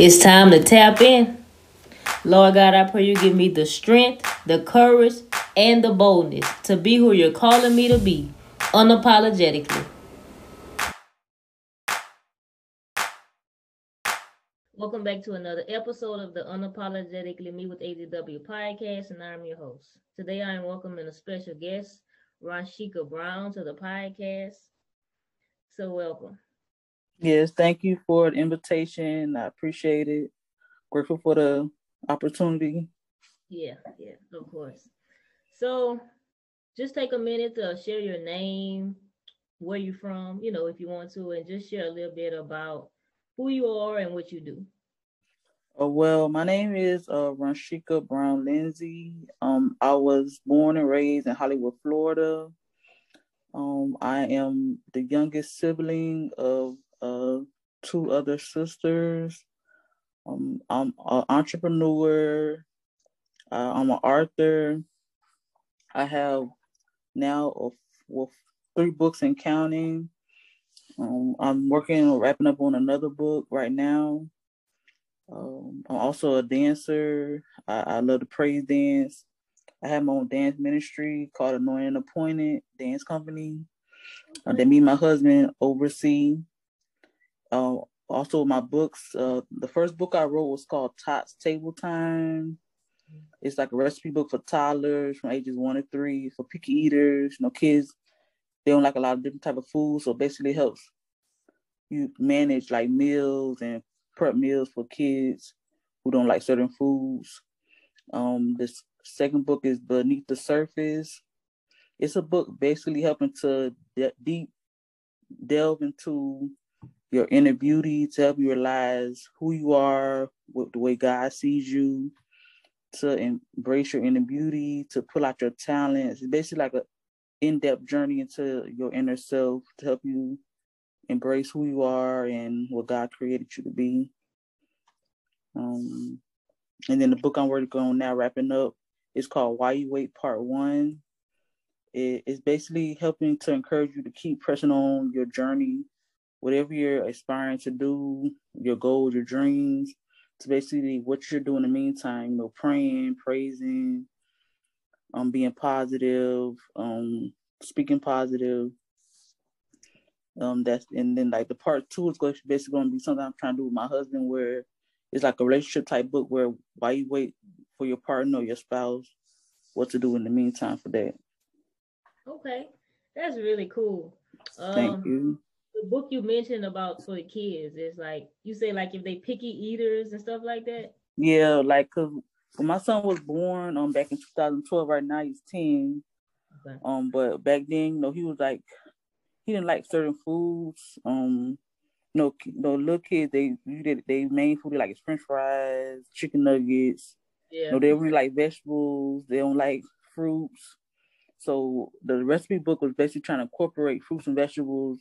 It's time to tap in. Lord God, I pray you give me the strength, the courage, and the boldness to be who you're calling me to be unapologetically. Welcome back to another episode of the Unapologetically Me with ADW podcast, and I'm your host. Today I am welcoming a special guest, Ronshekia Brown, to the podcast. So, welcome. Yes, thank you for the invitation. I appreciate it. Grateful for the opportunity. Yeah, yeah, of course. So just take a minute to share your name, where you're from, you know, if you want to, and just share a little bit about who you are and what you do. Uh, well, my name is uh, Ronshekia Brown Lindsay. Um, I was born and raised in Hollywood, Florida. Um, I am the youngest sibling of uh, two other sisters. Um, I'm an entrepreneur. Uh, I'm an author. I have now a, well, three books and counting. Um, I'm working on wrapping up on another book right now. Um, I'm also a dancer. I, I, love to praise dance. I have my own dance ministry called Anointing Appointed Dance Company uh, that me and my husband oversee. Uh, also, my books. Uh, the first book I wrote was called Tots Table Time. It's like a recipe book for toddlers from ages one to three for picky eaters. You know, kids they don't like a lot of different type of food, so basically helps you manage like meals and prep meals for kids who don't like certain foods. Um, this second book is Beneath the Surface. It's a book basically helping to de- deep delve into your inner beauty to help you realize who you are, what the way God sees you, to embrace your inner beauty, to pull out your talents. It's basically like a in-depth journey into your inner self to help you embrace who you are and what God created you to be. Um, and then the book I'm working on now, wrapping up, is called Why You Wait Part One. It, it's basically helping to encourage you to keep pressing on your journey whatever you're aspiring to do, your goals, your dreams, to basically what you're doing in the meantime, you know, praying, praising, um, being positive, um, speaking positive. Um, that's and then like the part two is going to basically going to be something I'm trying to do with my husband, where it's like a relationship type book where why you wait for your partner or your spouse, what to do in the meantime for that. Okay, that's really cool. Um, Thank you the book you mentioned about for the kids is like you say like if they picky eaters and stuff like that. Yeah, like cause when my son was born um back in 2012, right now he's 10. Okay. Um, but back then, you know, he was like he didn't like certain foods. Um, you know, you know, little kids they they, they main food like French fries, chicken nuggets. Yeah. You know, they really like vegetables. They don't like fruits. So the recipe book was basically trying to incorporate fruits and vegetables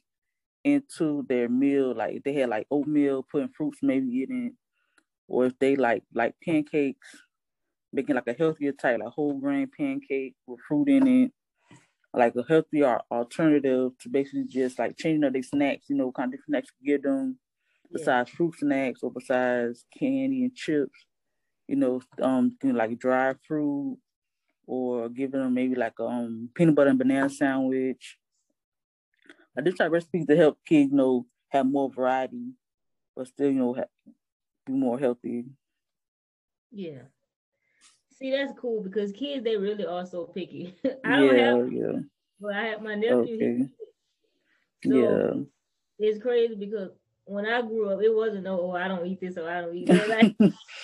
into their meal. Like if they had like oatmeal, putting fruits maybe in it, or if they like like pancakes, making like a healthier type, like whole grain pancake with fruit in it, like a healthier alternative to basically just like changing up their snacks. You know, kind of different snacks you give them besides yeah. fruit snacks or besides candy and chips. You know, um, you know, like dry fruit or giving them maybe like um peanut butter and banana sandwich I do try recipes to help kids, you know, have more variety, but still, you know, have, be more healthy. Yeah. See, that's cool because kids they really are so picky. I don't yeah, have, yeah. But I have my nephew. Okay. So yeah. It's crazy because when I grew up, it wasn't no, oh, I don't eat this or I don't eat that. Like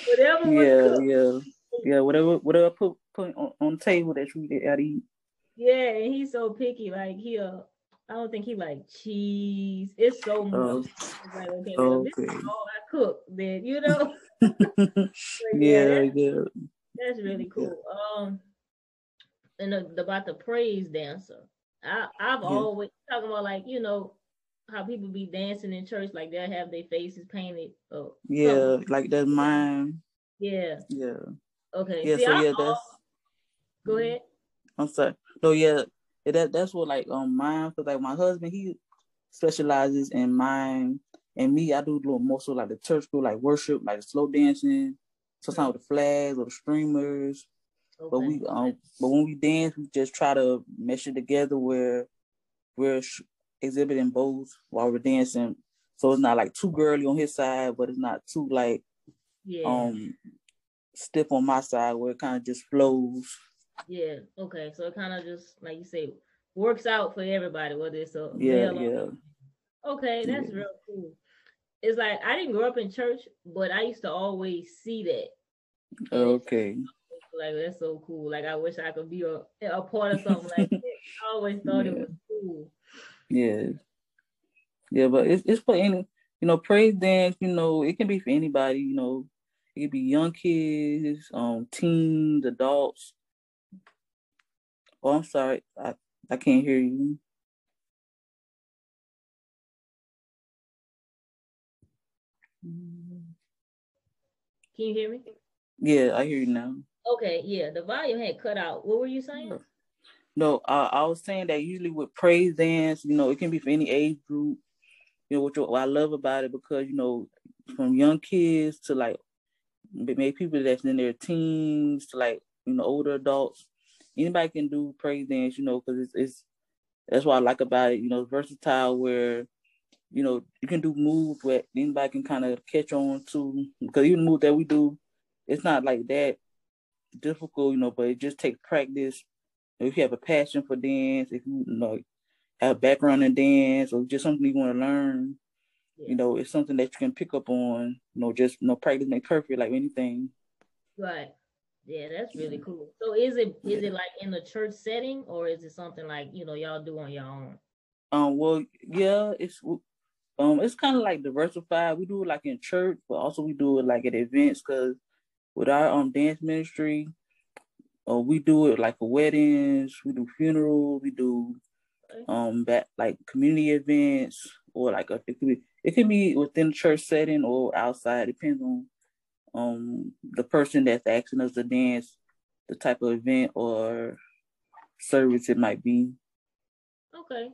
whatever. yeah, yeah, yeah. Whatever, whatever put put on, on table that you get out to eat. Yeah, and he's so picky. Like he'll I don't think he like cheese. It's so oh. much. It's like, okay, well, this is all I cook. Then you know. yeah, yeah, yeah. That's really cool. Um, and the, about the praise dancer, I I've yeah. always talking about like you know how people be dancing in church like they have their faces painted. Oh, yeah, something. like that mime. Yeah. Yeah. Okay. Yeah. See, so yeah, that's. Go ahead. I'm sorry. No, yeah, that that's what like um mime because like my husband he specializes in mime And me, I do a little more so like the church school, like worship, like the slow dancing, sometimes with the flags or the streamers. Okay. But we um, but when we dance, we just try to mesh it together where we're exhibiting both while we're dancing. So it's not like too girly on his side, but it's not too like yeah. um stiff on my side where it kind of just flows. Yeah. Okay. So it kind of just like you say works out for everybody, whether it's a yeah, yeah. Okay, that's yeah. real cool. It's like I didn't grow up in church, but I used to always see that. Okay. Like that's so cool. Like I wish I could be a, a part of something like that. I always thought yeah. it was cool. Yeah. Yeah, but it's it's for any you know, praise dance, you know, it can be for anybody, you know, it could be young kids, um, teens, adults. Oh, I'm sorry. I, I can't hear you. Can you hear me? Yeah, I hear you now. Okay, yeah, the volume had cut out. What were you saying? No, uh, I was saying that usually with praise dance, you know, it can be for any age group. You know, which what I love about it because you know, from young kids to like maybe people that's in their teens to like you know older adults, anybody can do praise dance. You know, because it's, it's that's what I like about it. You know, versatile where you know you can do moves where anybody can kind of catch on to. Because even the move that we do, it's not like that difficult. You know, but it just takes practice. If you have a passion for dance, if you, you know have a background in dance or just something you want to learn, yeah. you know, it's something that you can pick up on. You know, just you know, practice make perfect, like anything. Right. Yeah, that's really cool. So is it is it like in the church setting or is it something like you know y'all do on your own? Um. Well, yeah, it's um, it's kind of like diversified. We do it like in church, but also we do it like at events. Cause with our um dance ministry, uh, we do it like for weddings, we do funerals, we do um back like community events or like a, it could be it can be within the church setting or outside. Depends on um the person that's asking us to dance, the type of event or service it might be. Okay.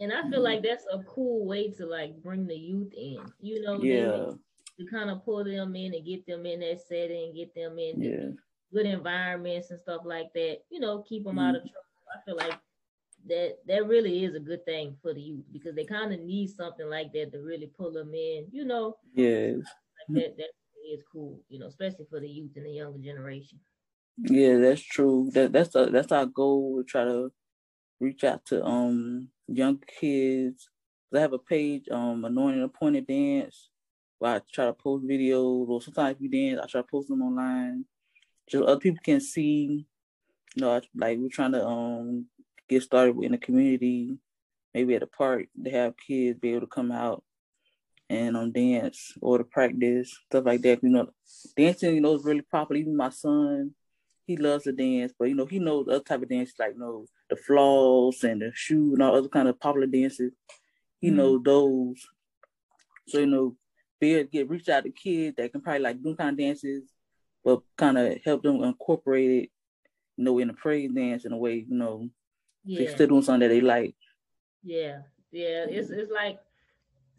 And I feel like that's a cool way to like bring the youth in. You know, yeah. to kind of pull them in and get them in that setting, get them in yeah. good environments and stuff like that. You know, keep them mm-hmm. out of trouble. I feel like that that really is a good thing for the youth because they kind of need something like that to really pull them in. You know, yes, like that that is cool. You know, especially for the youth and the younger generation. Yeah, that's true. That that's a, that's our goal. We try to reach out to um young kids. I have a page, um, anointing appointed dance, where I try to post videos, or sometimes we dance, I try to post them online, so other people can see. You know, like we're trying to um get started in the community, maybe at a park to have kids be able to come out and um dance or to practice stuff like that. You know, dancing, you know, is really popular. Even my son, he loves to dance, but you know, he knows other type of dance like you know the floss and the shoe and all other kind of popular dances. He mm-hmm. knows those. So you know, be able to get reach out to kids that can probably like do kind of dances, but kind of help them incorporate it, you know, in a praise dance in a way, you know, yeah. they still doing something that they like. Yeah, yeah. It's it's like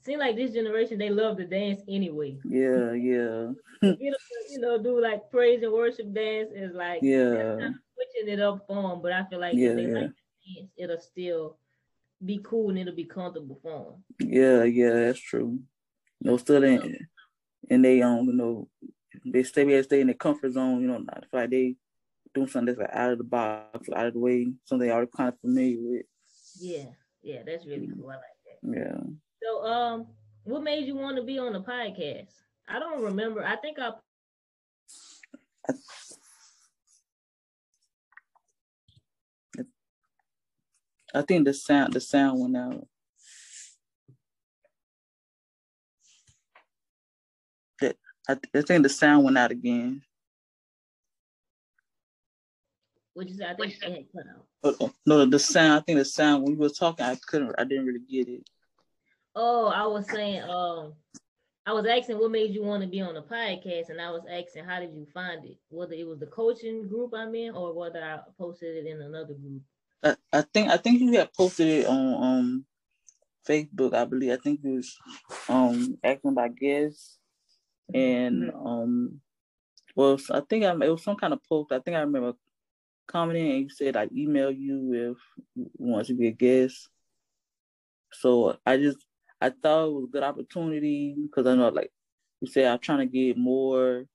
seem like this generation they love to dance anyway. Yeah, yeah. you know, you know, do like praise and worship dance is like yeah, kind of switching it up for them. But I feel like yeah, if they yeah. like dance, it'll still be cool and it'll be comfortable for them. Yeah, yeah, that's true. No know, still in, and they um, you know, they stay they stay in their comfort zone. You know, not like they doing something that's like out of the box, out of the way, something they already kind of familiar with. Yeah, yeah, that's really cool. I like that. Yeah. So, um, what made you want to be on the podcast? I don't remember. I think I. I think the sound the sound went out. That I, I think the sound went out again. What you say? I think it had cut out. Oh, no, the sound. I think the sound when we were talking, I couldn't. I didn't really get it. Oh, I was saying, um, I was asking what made you want to be on the podcast, and I was asking how did you find it? Whether it was the coaching group I'm in, or whether I posted it in another group. I, I think I think you had posted it on um Facebook, I believe. I think it was um acting by guests, and mm-hmm. um, well, I think I'm it was some kind of post. I think I remember commenting, and you said I email you if you want to be a guest. So I just I thought it was a good opportunity because I know like you said I'm trying to get more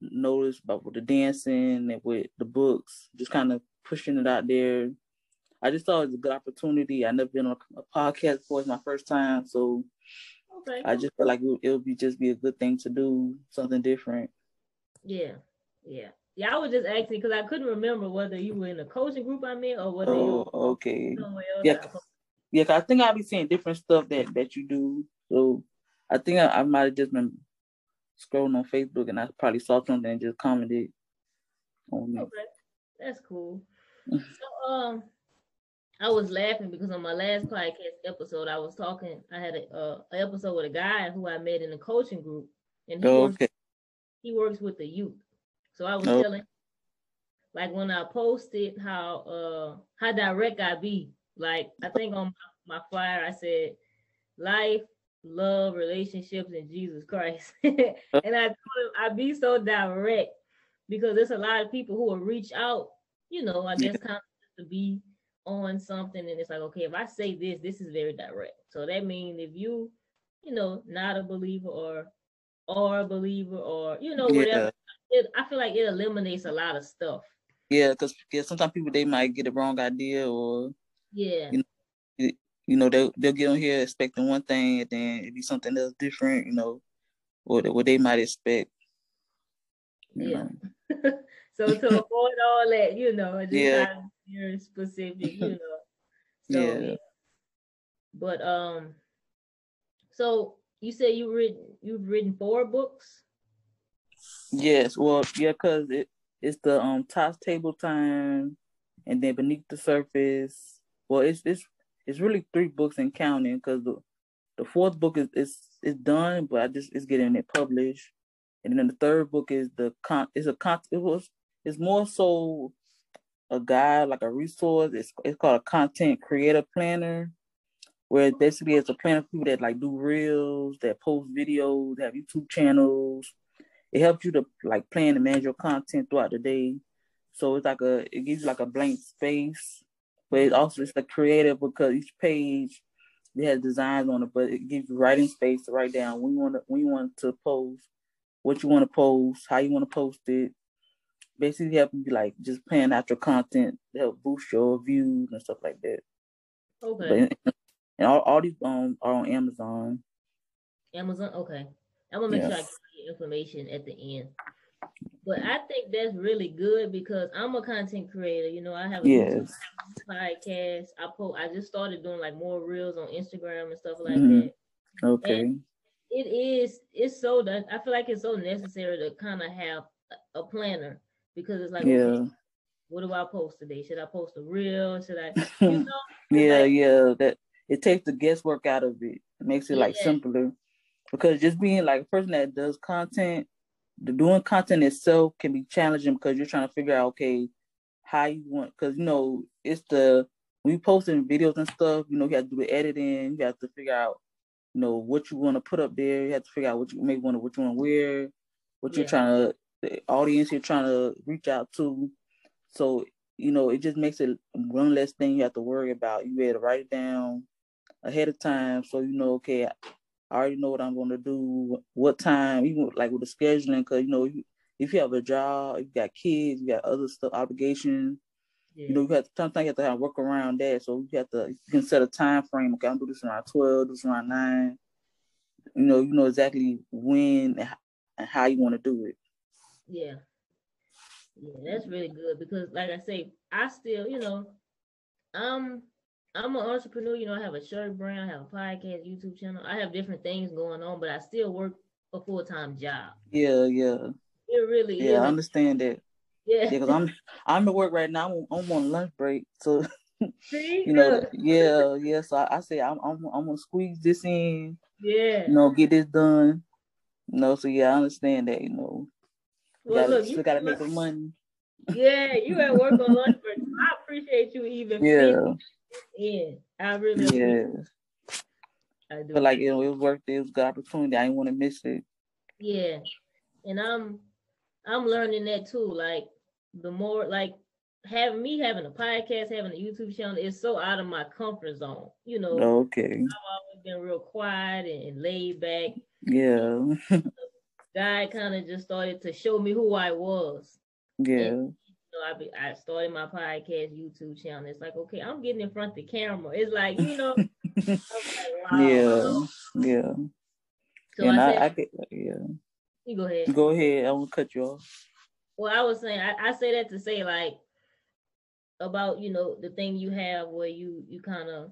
notice about with the dancing and with the books, just kind of pushing it out there. I just thought it was a good opportunity. I never been on a podcast before; it's my first time, so okay. I just felt like it would be just be a good thing to do, something different. Yeah, yeah, yeah. I was just asking because I couldn't remember whether you were in a coaching group I met or whether oh, you. Were okay. Yeah, yeah. I think I'll be seeing different stuff that that you do. So I think I, I might have just been scrolling on Facebook and I probably saw something and just commented on it. Okay, that's cool. so um, I was laughing because on my last podcast episode, I was talking. I had a uh, episode with a guy who I met in a coaching group, and he oh, works, he works with the youth. So I was oh. telling, like when I posted how uh how direct I be. Like I think on my, flyer I said, life love, relationships, and Jesus Christ. and I told him I be so direct because there's a lot of people who will reach out, you know, I guess kind of to be on something, and it's like, okay, if I say this, this is very direct. So that means if you, you know, not a believer or or a believer or you know whatever, yeah. it, I feel like it eliminates a lot of stuff. Yeah, because yeah, sometimes people they might get a wrong idea or yeah, you know, you know, they'll they'll get on here expecting one thing and then it be something else different, you know, what what they might expect. Yeah. so to avoid all that, you know, yeah. very specific, you know. So, yeah. yeah. But um, so you said you written you've written four books. Yes, well, yeah, cause it it's the um tots table time, and then beneath the surface. Well, it's it's it's really three books and counting because the the fourth book is is is done, but I just it's getting it published. And then the third book is the con is a con it was it's more so a guide, like a resource. It's it's called a content creator planner, where basically it's a planner for people that like do reels, that post videos, have YouTube channels. It helps you to like plan and manage your content throughout the day. So it's like a it gives you like a blank space but it also it's the creative because each page it has designs on it, but it gives you writing space to write down when you want to when you want to post, what you want to post, how you want to post it. Basically, help you like just plan out your content to help boost your views and stuff like that. Okay. But, and all, all these um are on Amazon. Amazon, okay. I'm gonna make yes. sure I get information at the end. But I think that's really good because I'm a content creator. You know, I have a yes. podcast. I post. I just started doing like more reels on Instagram and stuff like mm-hmm. that. Okay. And it is. It's so I feel like it's so necessary to kind of have a planner because it's like, yeah. Okay, what do I post today? Should I post a reel? Should I? You know, yeah, like, yeah. That it takes the guesswork out of it. It makes it yeah. like simpler because just being like a person that does content the doing content itself can be challenging because you're trying to figure out okay how you want because you know it's the when you posting videos and stuff you know you have to do the editing you have to figure out you know what you want to put up there you have to figure out what you maybe want to what you want to wear what yeah. you're trying to the audience you're trying to reach out to so you know it just makes it one less thing you have to worry about you have to write it down ahead of time so you know okay I already know what I'm going to do, what time, even like with the scheduling, because you know, if you have a job, you got kids, you got other stuff, obligations. Yeah. You know, you have to, sometimes you have to have work around that. So you have to you can set a time frame. Okay, I'm do this around twelve, this around nine. You know, you know exactly when and how you want to do it. Yeah, yeah, that's really good because, like I say, I still, you know, um, I'm an entrepreneur. You know, I have a shirt brand, I have a podcast, YouTube channel. I have different things going on, but I still work a full time job. Yeah, yeah. It really yeah, is. I understand that. Yeah, because yeah, I'm I'm at work right now. I'm, I'm on lunch break, so See? you know, yeah, yeah. So I, I say I'm, I'm I'm gonna squeeze this in. Yeah. You know, get this done. You know, so yeah, I understand that. You know, well, gotta, look, you still gotta make the money. Yeah, you at work on lunch break. I appreciate you even. Yeah. Yeah, I really. Yeah. I do. But like you know, it was worth it. It was good opportunity. I didn't want to miss it. Yeah, and I'm I'm learning that too. Like the more like having me having a podcast, having a YouTube channel is so out of my comfort zone. You know. Okay. I've always been real quiet and laid back. Yeah. guy kind of just started to show me who I was. Yeah. And, know, I be, I started my podcast YouTube channel. It's like, okay, I'm getting in front of the camera. It's like, you know, like, wow. yeah, yeah. So and I, said, I, I get, yeah. You go ahead. Go ahead. I won't cut you off. Well, I was saying, I, I say that to say like about you know the thing you have where you you kind of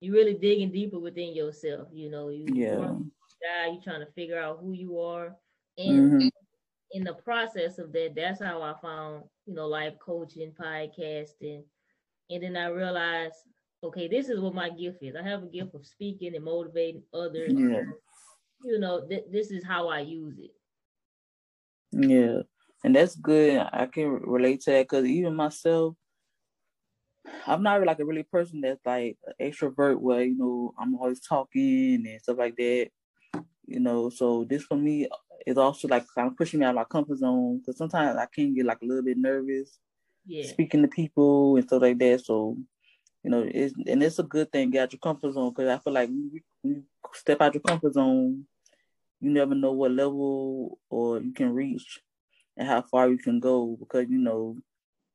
you really digging deeper within yourself. You know, you yeah guy, you're trying to figure out who you are. And mm-hmm. In the process of that, that's how I found, you know, life coaching, podcasting. And then I realized, okay, this is what my gift is. I have a gift of speaking and motivating others. Yeah. You know, th- this is how I use it. Yeah. And that's good. I can relate to that because even myself, I'm not like a really person that's like an extrovert where, you know, I'm always talking and stuff like that you know. So this for me is also like kind of pushing me out of my comfort zone because sometimes I can get like a little bit nervous, yeah. speaking to people and stuff like that. So you know, it's and it's a good thing get out your comfort zone because I feel like when you, when you step out of your comfort zone, you never know what level or you can reach and how far you can go because you know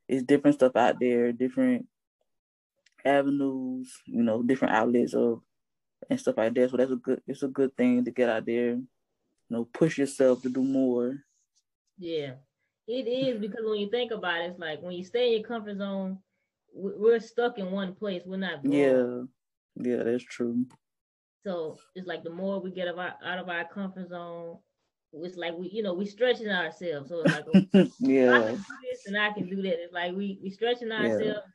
it's different stuff out there, different avenues, you know, different outlets of and stuff like that. So that's a good it's a good thing to get out there, know, push yourself to do more. Yeah, it is because when you think about it, it's like when you stay in your comfort zone, we're stuck in one place. We're not growing. Yeah, yeah, that's true. So it's like the more we get of our, out of our comfort zone, it's like we, you know, we stretching ourselves. So it's like, oh, yeah, I can do this and I can do that. It's like we we stretching ourselves. Yeah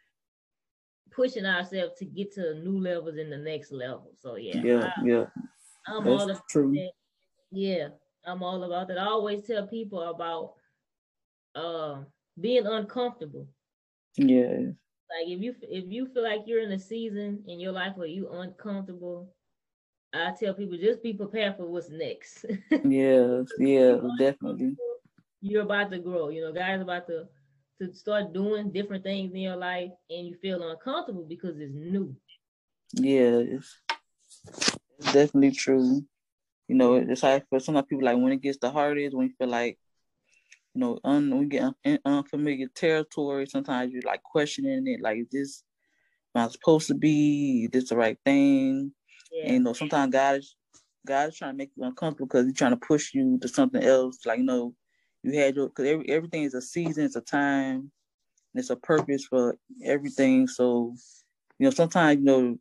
pushing ourselves to get to new levels in the next level. So yeah, yeah, I, yeah. I'm That's all true. that. Yeah, I'm all about that. I always tell people about uh, being uncomfortable. Yeah. Like if you if you feel like you're in a season in your life where you uncomfortable, I tell people just be prepared for what's next. yes, yeah, definitely. You're about to grow. You know, guys about to to start doing different things in your life and you feel uncomfortable because it's new. Yeah, it's definitely true. You know, it's like for some people, like when it gets the hardest, when you feel like, you know, un, when you get un, unfamiliar territory, sometimes you're like questioning it, like, is this am I supposed to be? Is this the right thing? Yeah. And, you know, sometimes God is God is trying to make you uncomfortable because He's trying to push you to something else. Like, you know, you had your because every, everything is a season, it's a time, and it's a purpose for everything. So, you know, sometimes you know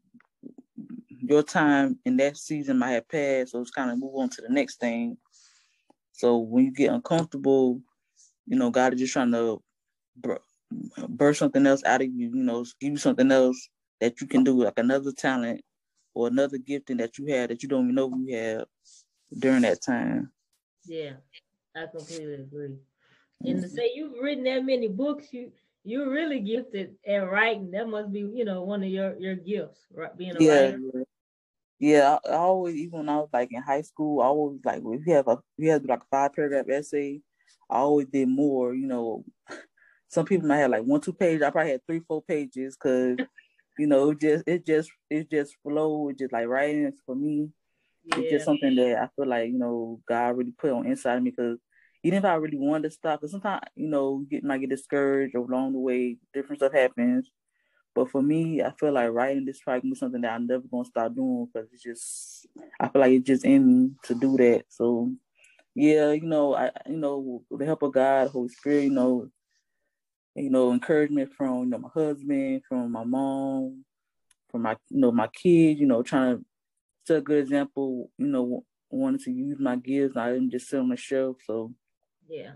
your time in that season might have passed, so it's kind of move on to the next thing. So when you get uncomfortable, you know, God is just trying to burst something else out of you, you know, give you something else that you can do, like another talent or another gifting that you had that you don't even know you have during that time. Yeah. I completely agree. And to mm-hmm. say you've written that many books, you you're really gifted at writing. That must be, you know, one of your your gifts, right? Being a yeah, writer. Yeah, I, I always even when I was like in high school, I always like if you have a you have like a five paragraph essay, I always did more. You know, some people might have like one two pages. I probably had three four pages because you know it just it just it just flow. It just like writing for me yeah. it's just something that I feel like you know God really put on inside of me because even if I really wanted to stop, because sometimes you know get might get discouraged along the way, different stuff happens. But for me, I feel like writing this probably be something that I'm never gonna stop doing because it's just I feel like it's just in to do that. So yeah, you know, I you know with the help of God, Holy Spirit, you know, you know, encouragement from you know my husband, from my mom, from my you know my kids, you know, trying to set a good example, you know, wanted to use my gifts. I didn't just sit on the shelf. So yeah.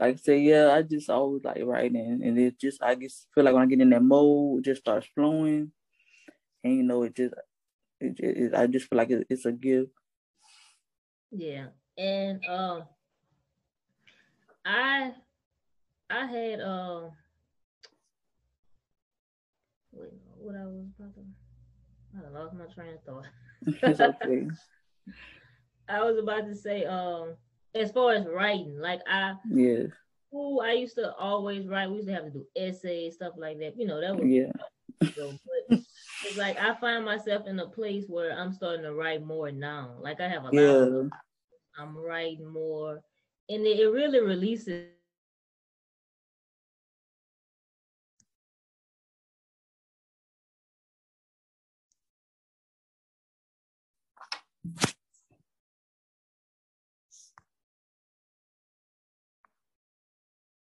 Like I say, yeah, I just always like writing, and it just I just feel like when I get in that mode, it just starts flowing, and you know, it just, it, it, it I just feel like it, it's a gift. Yeah, and um, I, I had um, wait, what I was about to. I lost my train of thought. it's okay. I was about to say, um, as far as writing, like I yeah. Ooh, I used to always write. We used to have to do essays, stuff like that. You know, that was yeah. So, but it's like I find myself in a place where I'm starting to write more now. Like I have a yeah. lot. Of, I'm writing more, and it, it really releases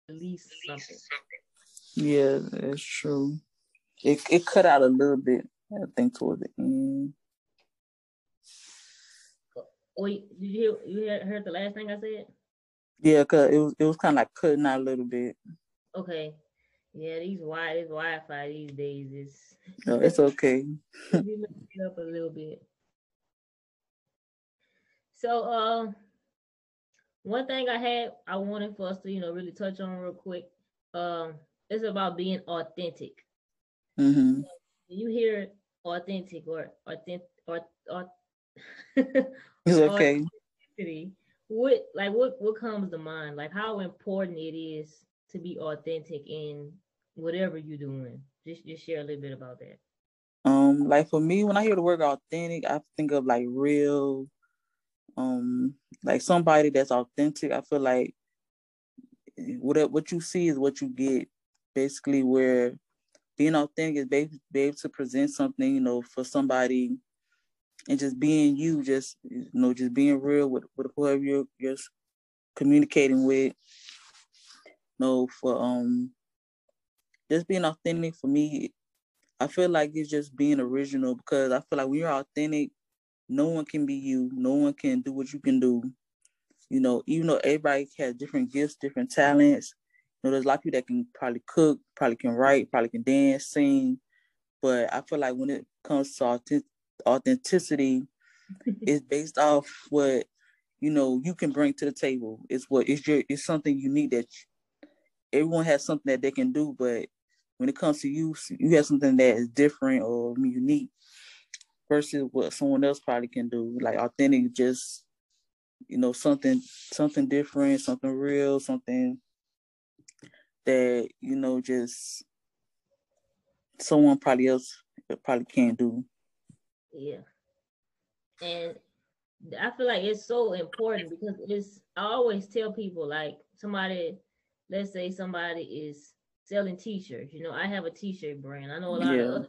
release something. Yeah, that's true. It it cut out a little bit, I think, towards the end. Wait, did you hear, you heard the last thing I said? Yeah, cause it was it was kind of like cutting out a little bit. Okay. Yeah, these wi this Wi-Fi these days is. No, it's okay. up a little bit. So, uh, one thing I had I wanted for us to you know really touch on real quick. Um, it's about being authentic. Mm-hmm. You hear authentic or authentic or, or it's okay. What like what what comes to mind? Like how important it is to be authentic in whatever you're doing. Just just share a little bit about that. Um, like for me, when I hear the word authentic, I think of like real, um, like somebody that's authentic. I feel like what what you see is what you get. Basically, where being authentic is be, be able to present something, you know, for somebody, and just being you, just you know, just being real with, with whoever you're just communicating with. You know, for um, just being authentic for me, I feel like it's just being original because I feel like when you're authentic, no one can be you. No one can do what you can do. You know, even though everybody has different gifts, different talents, You know, there's a lot of people that can probably cook, probably can write, probably can dance, sing. But I feel like when it comes to authenticity, it's based off what you know you can bring to the table. It's what it's your it's something unique that you, everyone has something that they can do, but when it comes to you, you have something that is different or unique versus what someone else probably can do. Like authentic, just you know something something different, something real, something that you know just someone probably else probably can't do. Yeah, and I feel like it's so important because it's. I always tell people like somebody, let's say somebody is selling t-shirts. You know, I have a t-shirt brand. I know a lot yeah. of other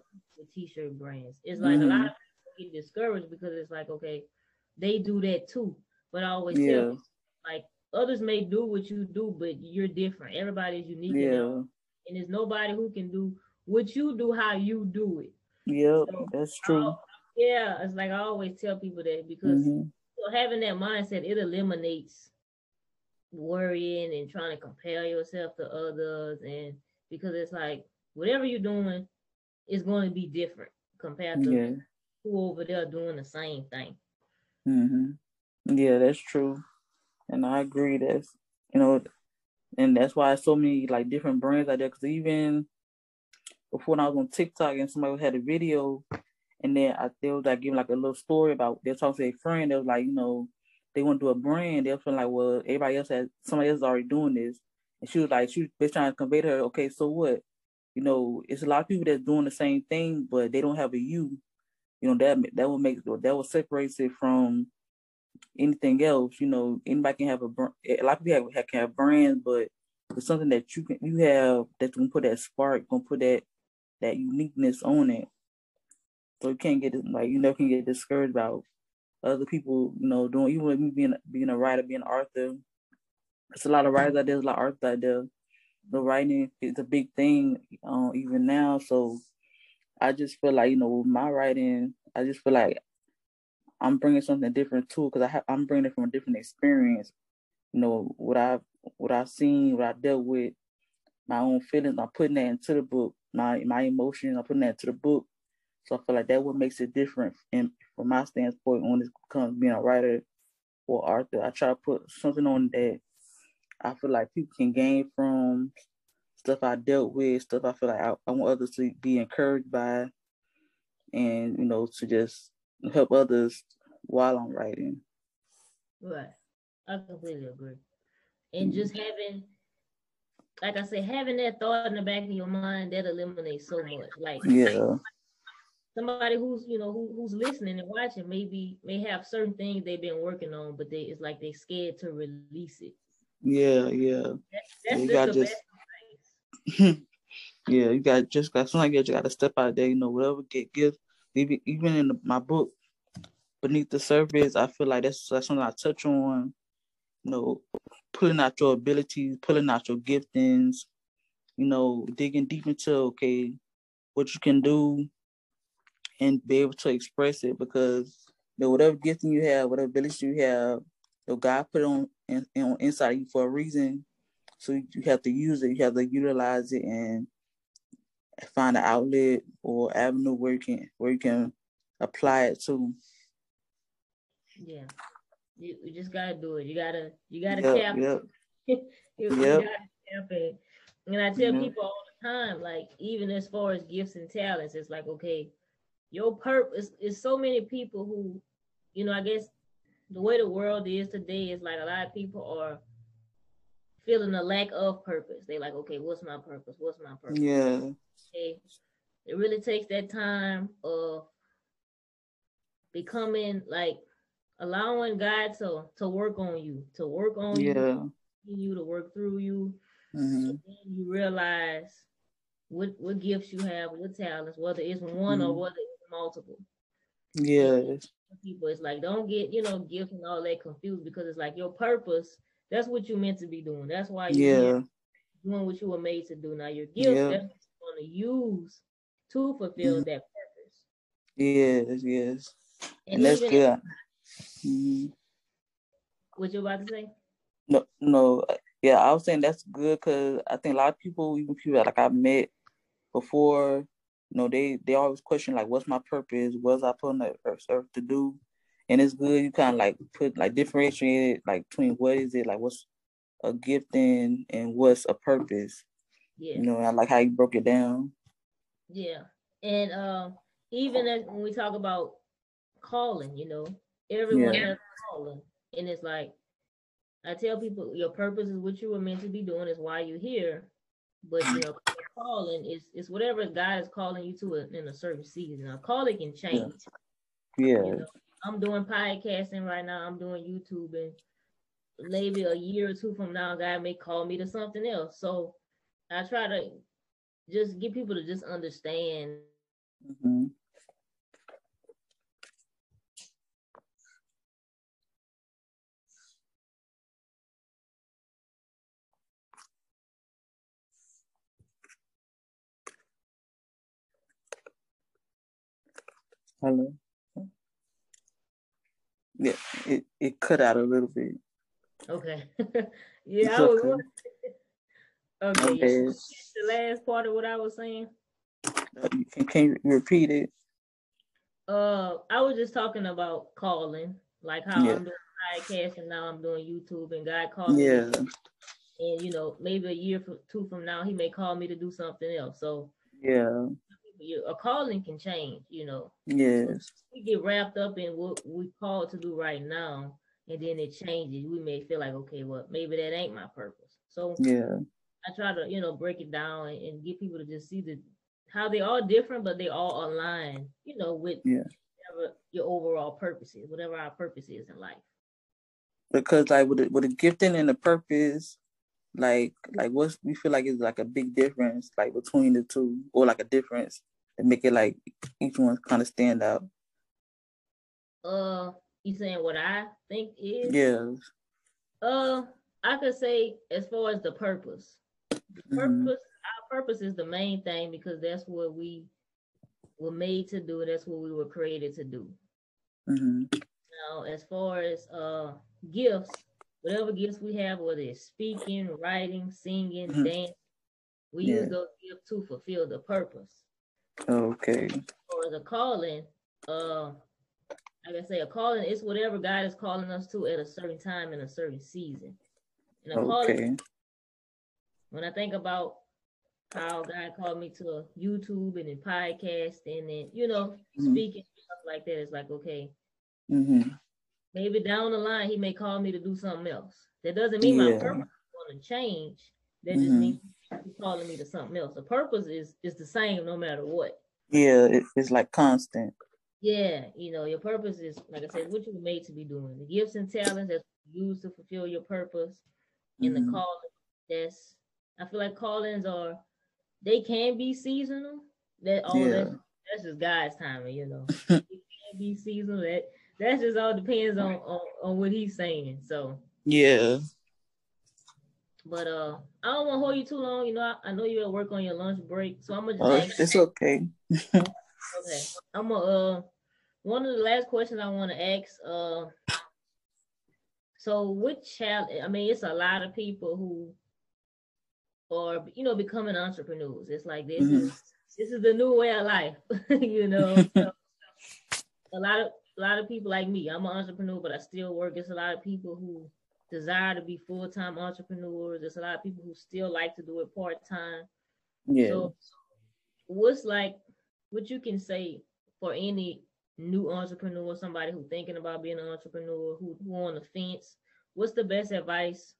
t-shirt brands. It's like mm-hmm. a lot of get discouraged because it's like okay, they do that too. But I always yeah. tell like others may do what you do, but you're different. Everybody's unique. Yeah. And there's nobody who can do what you do how you do it. Yep, so, that's true. yeah, it's like I always tell people that because mm-hmm. so having that mindset, it eliminates worrying and trying to compare yourself to others and because it's like whatever you're doing is going to be different compared to yeah. Who over there doing the same thing. Mm-hmm. Yeah, that's true. And I agree that's you know, and that's why so many like different brands out there. Because even before when I was on TikTok and somebody had a video, and then I they was like giving like a little story about they're talking to a friend. They was like, you know, they want to do a brand. They're feeling like, well, everybody else has somebody else is already doing this, and she was like, she was trying to convey to her, okay, so what? You know, it's a lot of people that's doing the same thing, but they don't have a you. You know that that will make that will separate it from anything else. You know, anybody can have a a lot of people have, can have brands, but it's something that you can you have that can put that spark, gonna put that that uniqueness on it. So you can't get like you never can get discouraged about other people, you know, doing even with me being being a writer, being an author. There's a lot of writers out there, a lot of artists out there. The writing is a big thing, um, even now. So I just feel like, you know, my writing, I just feel like I'm bringing something different too because I have I'm bringing it from a different experience. You know what I've what I've seen, what I dealt with, my own feelings. I'm putting that into the book. My my emotions. I'm putting that into the book. So I feel like that what makes it different. And from my standpoint, when it comes being a writer or author, I try to put something on that I feel like people can gain from stuff I dealt with, stuff I feel like I, I want others to be encouraged by, and you know to just help others while I'm writing. Right. I completely agree. And just having like I said, having that thought in the back of your mind that eliminates so much. Like yeah, somebody who's you know who, who's listening and watching maybe may have certain things they've been working on, but they it's like they're scared to release it. Yeah, yeah. That, that's you got just yeah, you got just got something like that. You got to step out there. You know, whatever get give. Even in the, my book, beneath the surface, I feel like that's, that's something I touch on. You know, pulling out your abilities, pulling out your giftings. You know, digging deep into okay, what you can do, and be able to express it because you know, whatever gifting you have, whatever ability you have, you know, God put on, in, on inside you for a reason. So you have to use it, you have to utilize it and find an outlet or avenue where you can where you can apply it to. Yeah. You, you just gotta do it. You gotta you gotta yep, tap yep. you, you yep. gotta tap it. And I tell mm-hmm. people all the time, like even as far as gifts and talents, it's like, okay, your purpose is so many people who, you know, I guess the way the world is today is like a lot of people are feeling a lack of purpose. They like, okay, what's my purpose? What's my purpose? Yeah. Okay. It really takes that time of becoming like allowing God to to work on you, to work on yeah. you, you to work through you. Mm-hmm. You realize what what gifts you have, what talents, whether it's one mm-hmm. or whether it's multiple. Yeah. People, it's like don't get you know gifts and all that confused because it's like your purpose. That's what you're meant to be doing. That's why you're yeah. doing what you were made to do. Now your gift yeah. that's going to use to fulfill mm-hmm. that purpose. Yes, yes, and, and that's good. Mm-hmm. What you about to say? No, no. Yeah, I was saying that's good because I think a lot of people, even people like I met before, you know, they they always question like, what's my purpose? What's I put on the earth, earth to do? And it's good you kind of like put like differentiate it like between what is it like what's a gifting and what's a purpose. Yeah. You know, I like how you broke it down. Yeah, and um, even as, when we talk about calling, you know, everyone yeah. has calling, and it's like I tell people, your purpose is what you were meant to be doing. Is why you're here. But you know, calling is is whatever God is calling you to in a certain season. A calling can change. Yeah. yeah. You know, I'm doing podcasting right now. I'm doing YouTube, and maybe a year or two from now, God may call me to something else. So I try to just get people to just understand. Mm-hmm. Hello. Yeah, it, it cut out a little bit. Okay. yeah, I was okay. okay. The last part of what I was saying. Uh, can, can you repeat it? Uh, I was just talking about calling, like how yeah. I'm doing podcast and now I'm doing YouTube, and God called yeah. me. And you know, maybe a year or two from now, He may call me to do something else. So yeah, a calling can change, you know. Yes. We get wrapped up in what we call to do right now, and then it changes. We may feel like, okay, well, maybe that ain't my purpose. So yeah, I try to, you know, break it down and, and get people to just see the how they all different, but they all align, you know, with yeah. whatever your overall purpose is, whatever our purpose is in life. Because like with a, with a gifting and a purpose, like like what's we feel like is like a big difference like between the two or like a difference and make it like each one kind of stand out? Uh you saying what i think is? Yeah. Uh i could say as far as the purpose. The mm-hmm. purpose our purpose is the main thing because that's what we were made to do that's what we were created to do. Mm-hmm. now as far as uh gifts whatever gifts we have, whether it's speaking, writing, singing, mm-hmm. dancing, we yeah. use those gifts to fulfill the purpose. Okay. Or the calling, uh, like I say, a calling is whatever God is calling us to at a certain time in a certain season. And a okay. calling, when I think about how God called me to YouTube and then podcast and then you know mm-hmm. speaking stuff like that. It's like okay, mm-hmm. Maybe down the line He may call me to do something else. That doesn't mean yeah. my purpose is going to change. That mm-hmm. just means He's calling me to something else. The purpose is is the same no matter what. Yeah, it's like constant. Yeah, you know, your purpose is like I said, what you were made to be doing. The gifts and talents that's used to fulfill your purpose, and the calling. That's I feel like callings are they can be seasonal. That all yeah. that's, that's just God's timing, you know. it can be seasonal. That that just all depends on, on on what He's saying. So yeah. But uh, I don't want to hold you too long. You know, I, I know you're at work on your lunch break, so I'm gonna just. Oh, it's okay. okay, I'm gonna. Uh, one of the last questions I want to ask. Uh, so what child? I mean, it's a lot of people who or you know becoming entrepreneurs. It's like this mm-hmm. is this is the new way of life, you know. so, a lot of a lot of people like me. I'm an entrepreneur, but I still work. It's a lot of people who desire to be full time entrepreneurs. There's a lot of people who still like to do it part time. Yeah. So, what's like what you can say for any new entrepreneur, somebody who's thinking about being an entrepreneur, who, who on the fence? What's the best advice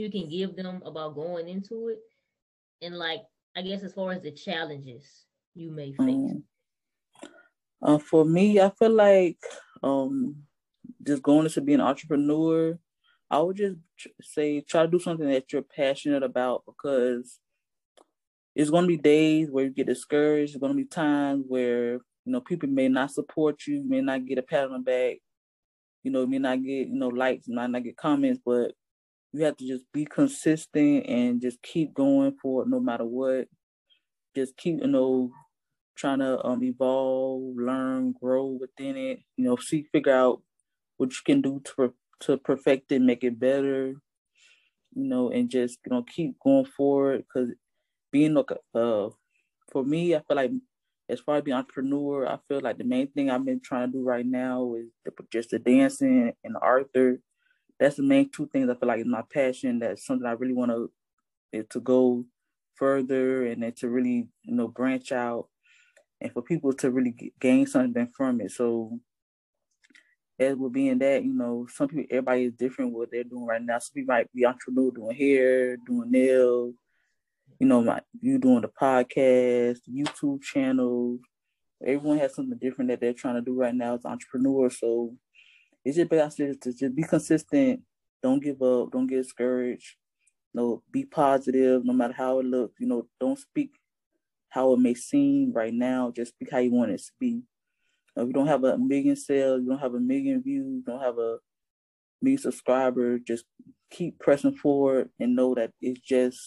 you can give them about going into it and like i guess as far as the challenges you may face um, uh, for me i feel like um just going into being an entrepreneur i would just say try to do something that you're passionate about because it's going to be days where you get discouraged. There's going to be times where you know people may not support you, may not get a pat on the back, you know, may not get you know likes, might not get comments, but you have to just be consistent and just keep going for it no matter what. Just keep, you know, trying to um, evolve, learn, grow within it. You know, see, figure out what you can do to to perfect it, make it better. You know, and just you know keep going forward because being like uh, for me, I feel like as far as being entrepreneur, I feel like the main thing I've been trying to do right now is the, just the dancing and the Arthur that's the main two things I feel like is my passion. That's something I really want to to go further and then to really you know branch out and for people to really gain something from it. So as with being that, you know, some people everybody is different what they're doing right now. Some people might be entrepreneur doing hair, doing nails, you know, my you doing the podcast, YouTube channel. Everyone has something different that they're trying to do right now as entrepreneurs. So it's just best to just be consistent. Don't give up. Don't get discouraged. You know, be positive no matter how it looks. You know, don't speak how it may seem right now. Just speak how you want it to be. If you don't have a million sales, you don't have a million views, you don't have a million subscribers, just keep pressing forward and know that it's just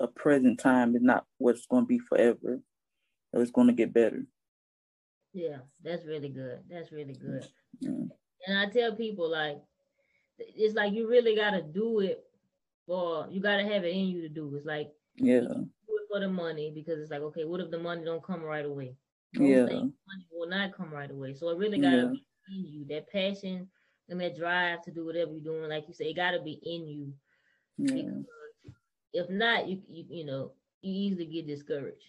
a present time. It's not what's going to be forever. It's going to get better. Yeah, that's really good. That's really good. Yeah. And I tell people like it's like you really gotta do it for you gotta have it in you to do. It's like yeah, for the money because it's like okay, what if the money don't come right away? yeah, money will not come right away. So it really gotta yeah. be in you. That passion and that drive to do whatever you're doing, like you say, it gotta be in you. Yeah. If not, you, you you know you easily get discouraged.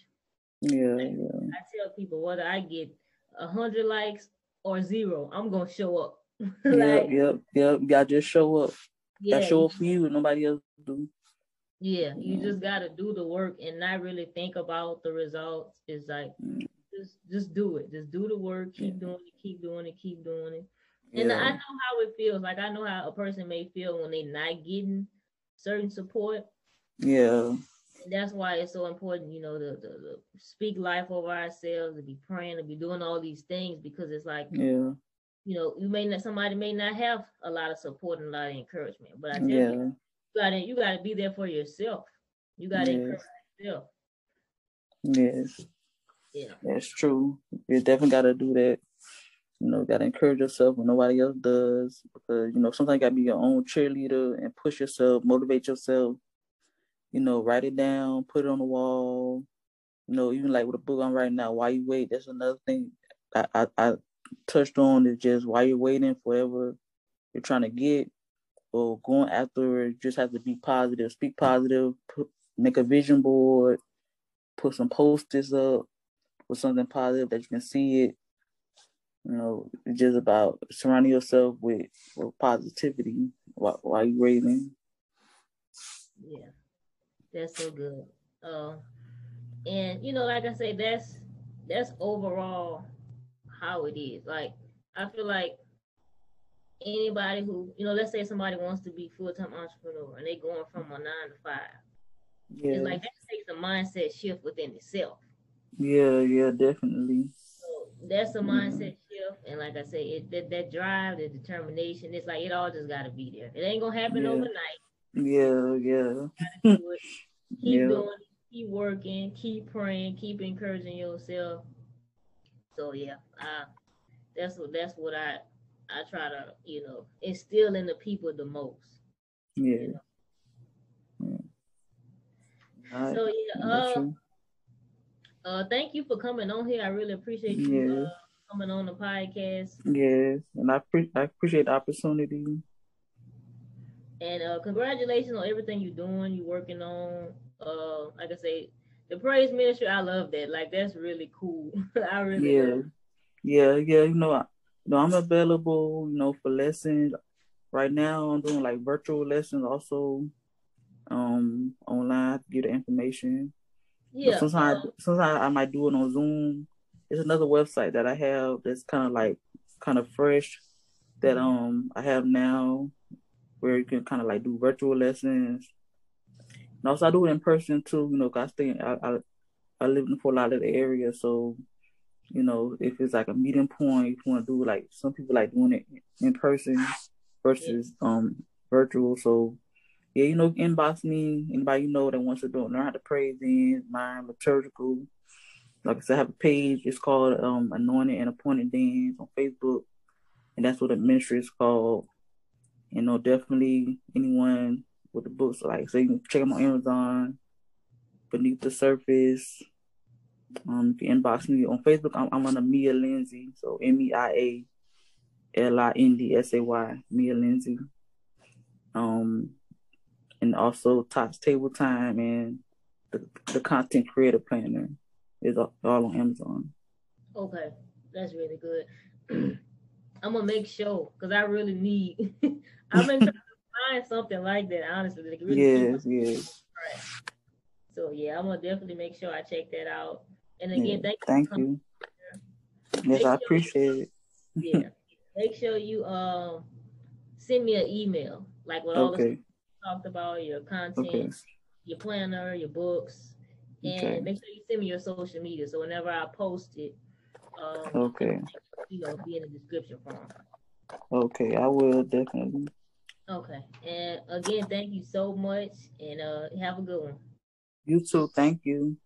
Yeah, like, yeah. I tell people whether I get a hundred likes or zero, I'm gonna show up. like, yep, yep, yep. Gotta just show up. Yeah, gotta show up for you, nobody else do. Yeah, you just gotta do the work and not really think about the results. It's like mm. just just do it. Just do the work, keep doing it, keep doing it, keep doing it. And yeah. I know how it feels. Like I know how a person may feel when they're not getting certain support. Yeah. And that's why it's so important, you know, to, to, to speak life over ourselves, to be praying, to be doing all these things because it's like yeah you know, you may not somebody may not have a lot of support and a lot of encouragement, but I tell yeah. you gotta you gotta be there for yourself. You gotta yes. encourage yourself. Yes. Yeah. That's true. You definitely gotta do that. You know, gotta encourage yourself when nobody else does. Because, you know, sometimes you gotta be your own cheerleader and push yourself, motivate yourself. You know, write it down, put it on the wall. You know, even like with a book I'm writing now, why you wait, that's another thing I, I, I touched on is just why you're waiting forever you're trying to get or going after it, just have to be positive, speak positive, put, make a vision board, put some posters up with something positive that you can see it. You know, it's just about surrounding yourself with, with positivity while, while you're raising. Yeah, that's so good. Uh, and you know, like I say, that's that's overall how it is. Like I feel like anybody who, you know, let's say somebody wants to be full time entrepreneur and they going from a nine to five. Yeah. It's like that takes a mindset shift within itself. Yeah, yeah, definitely. So that's a mindset shift, and like I say, it that, that drive, the determination, it's like it all just gotta be there. It ain't gonna happen yeah. overnight. Yeah, yeah. Keep yeah. doing, keep working, keep praying, keep encouraging yourself. So yeah, uh, that's what that's what I I try to you know instill in the people the most. Yeah. You know? yeah. So yeah, uh, uh, thank you for coming on here. I really appreciate you uh, coming on the podcast. Yes, and I pre- I appreciate the opportunity. And uh, congratulations on everything you're doing. You're working on. Uh, like I say, the praise ministry. I love that. Like that's really cool. I really. Yeah, yeah, yeah. You know, I, you know, I'm available. You know, for lessons. Right now, I'm doing like virtual lessons, also um online to get the information. Yeah. But sometimes, sometimes I might do it on Zoom. It's another website that I have that's kind of like kind of fresh that um I have now where you can kind of like do virtual lessons. And also I do it in person too, you know, cause I stay I, I, I live in Fort Lauderdale area, so you know, if it's like a meeting point, if you want to do like some people like doing it in person versus um virtual. So yeah, you know, inbox me. Anybody you know that wants to do learn how to praise in mime liturgical. Like I said, I have a page. It's called um Anointed and Appointed Dance on Facebook, and that's what the ministry is called. You know, definitely anyone with the books, like so you can check them on Amazon. Beneath the surface. Um, if you inbox me on Facebook, I'm, I'm on a Meia Lindsay, so M E I A L I N D S A Y, Meia Lindsay. Um, and also Tots Table Time and the, the Content Creator Planner is all, on Amazon. Okay, that's really good. I'm gonna make sure because I really need. I've been trying to find something like that. Honestly, like really yes, yes. Right. So yeah, I'm gonna definitely make sure I check that out. And again, yeah, thank, thank you. Yes, make I appreciate sure, it. yeah, make sure you um send me an email like with all okay. the talked about, your content, okay. your planner, your books, and okay. make sure you send me your social media. So whenever I post it, um, okay, you know, be in the description form. Okay, I will definitely. Okay, and again, thank you so much, and uh, have a good one. You too. Thank you.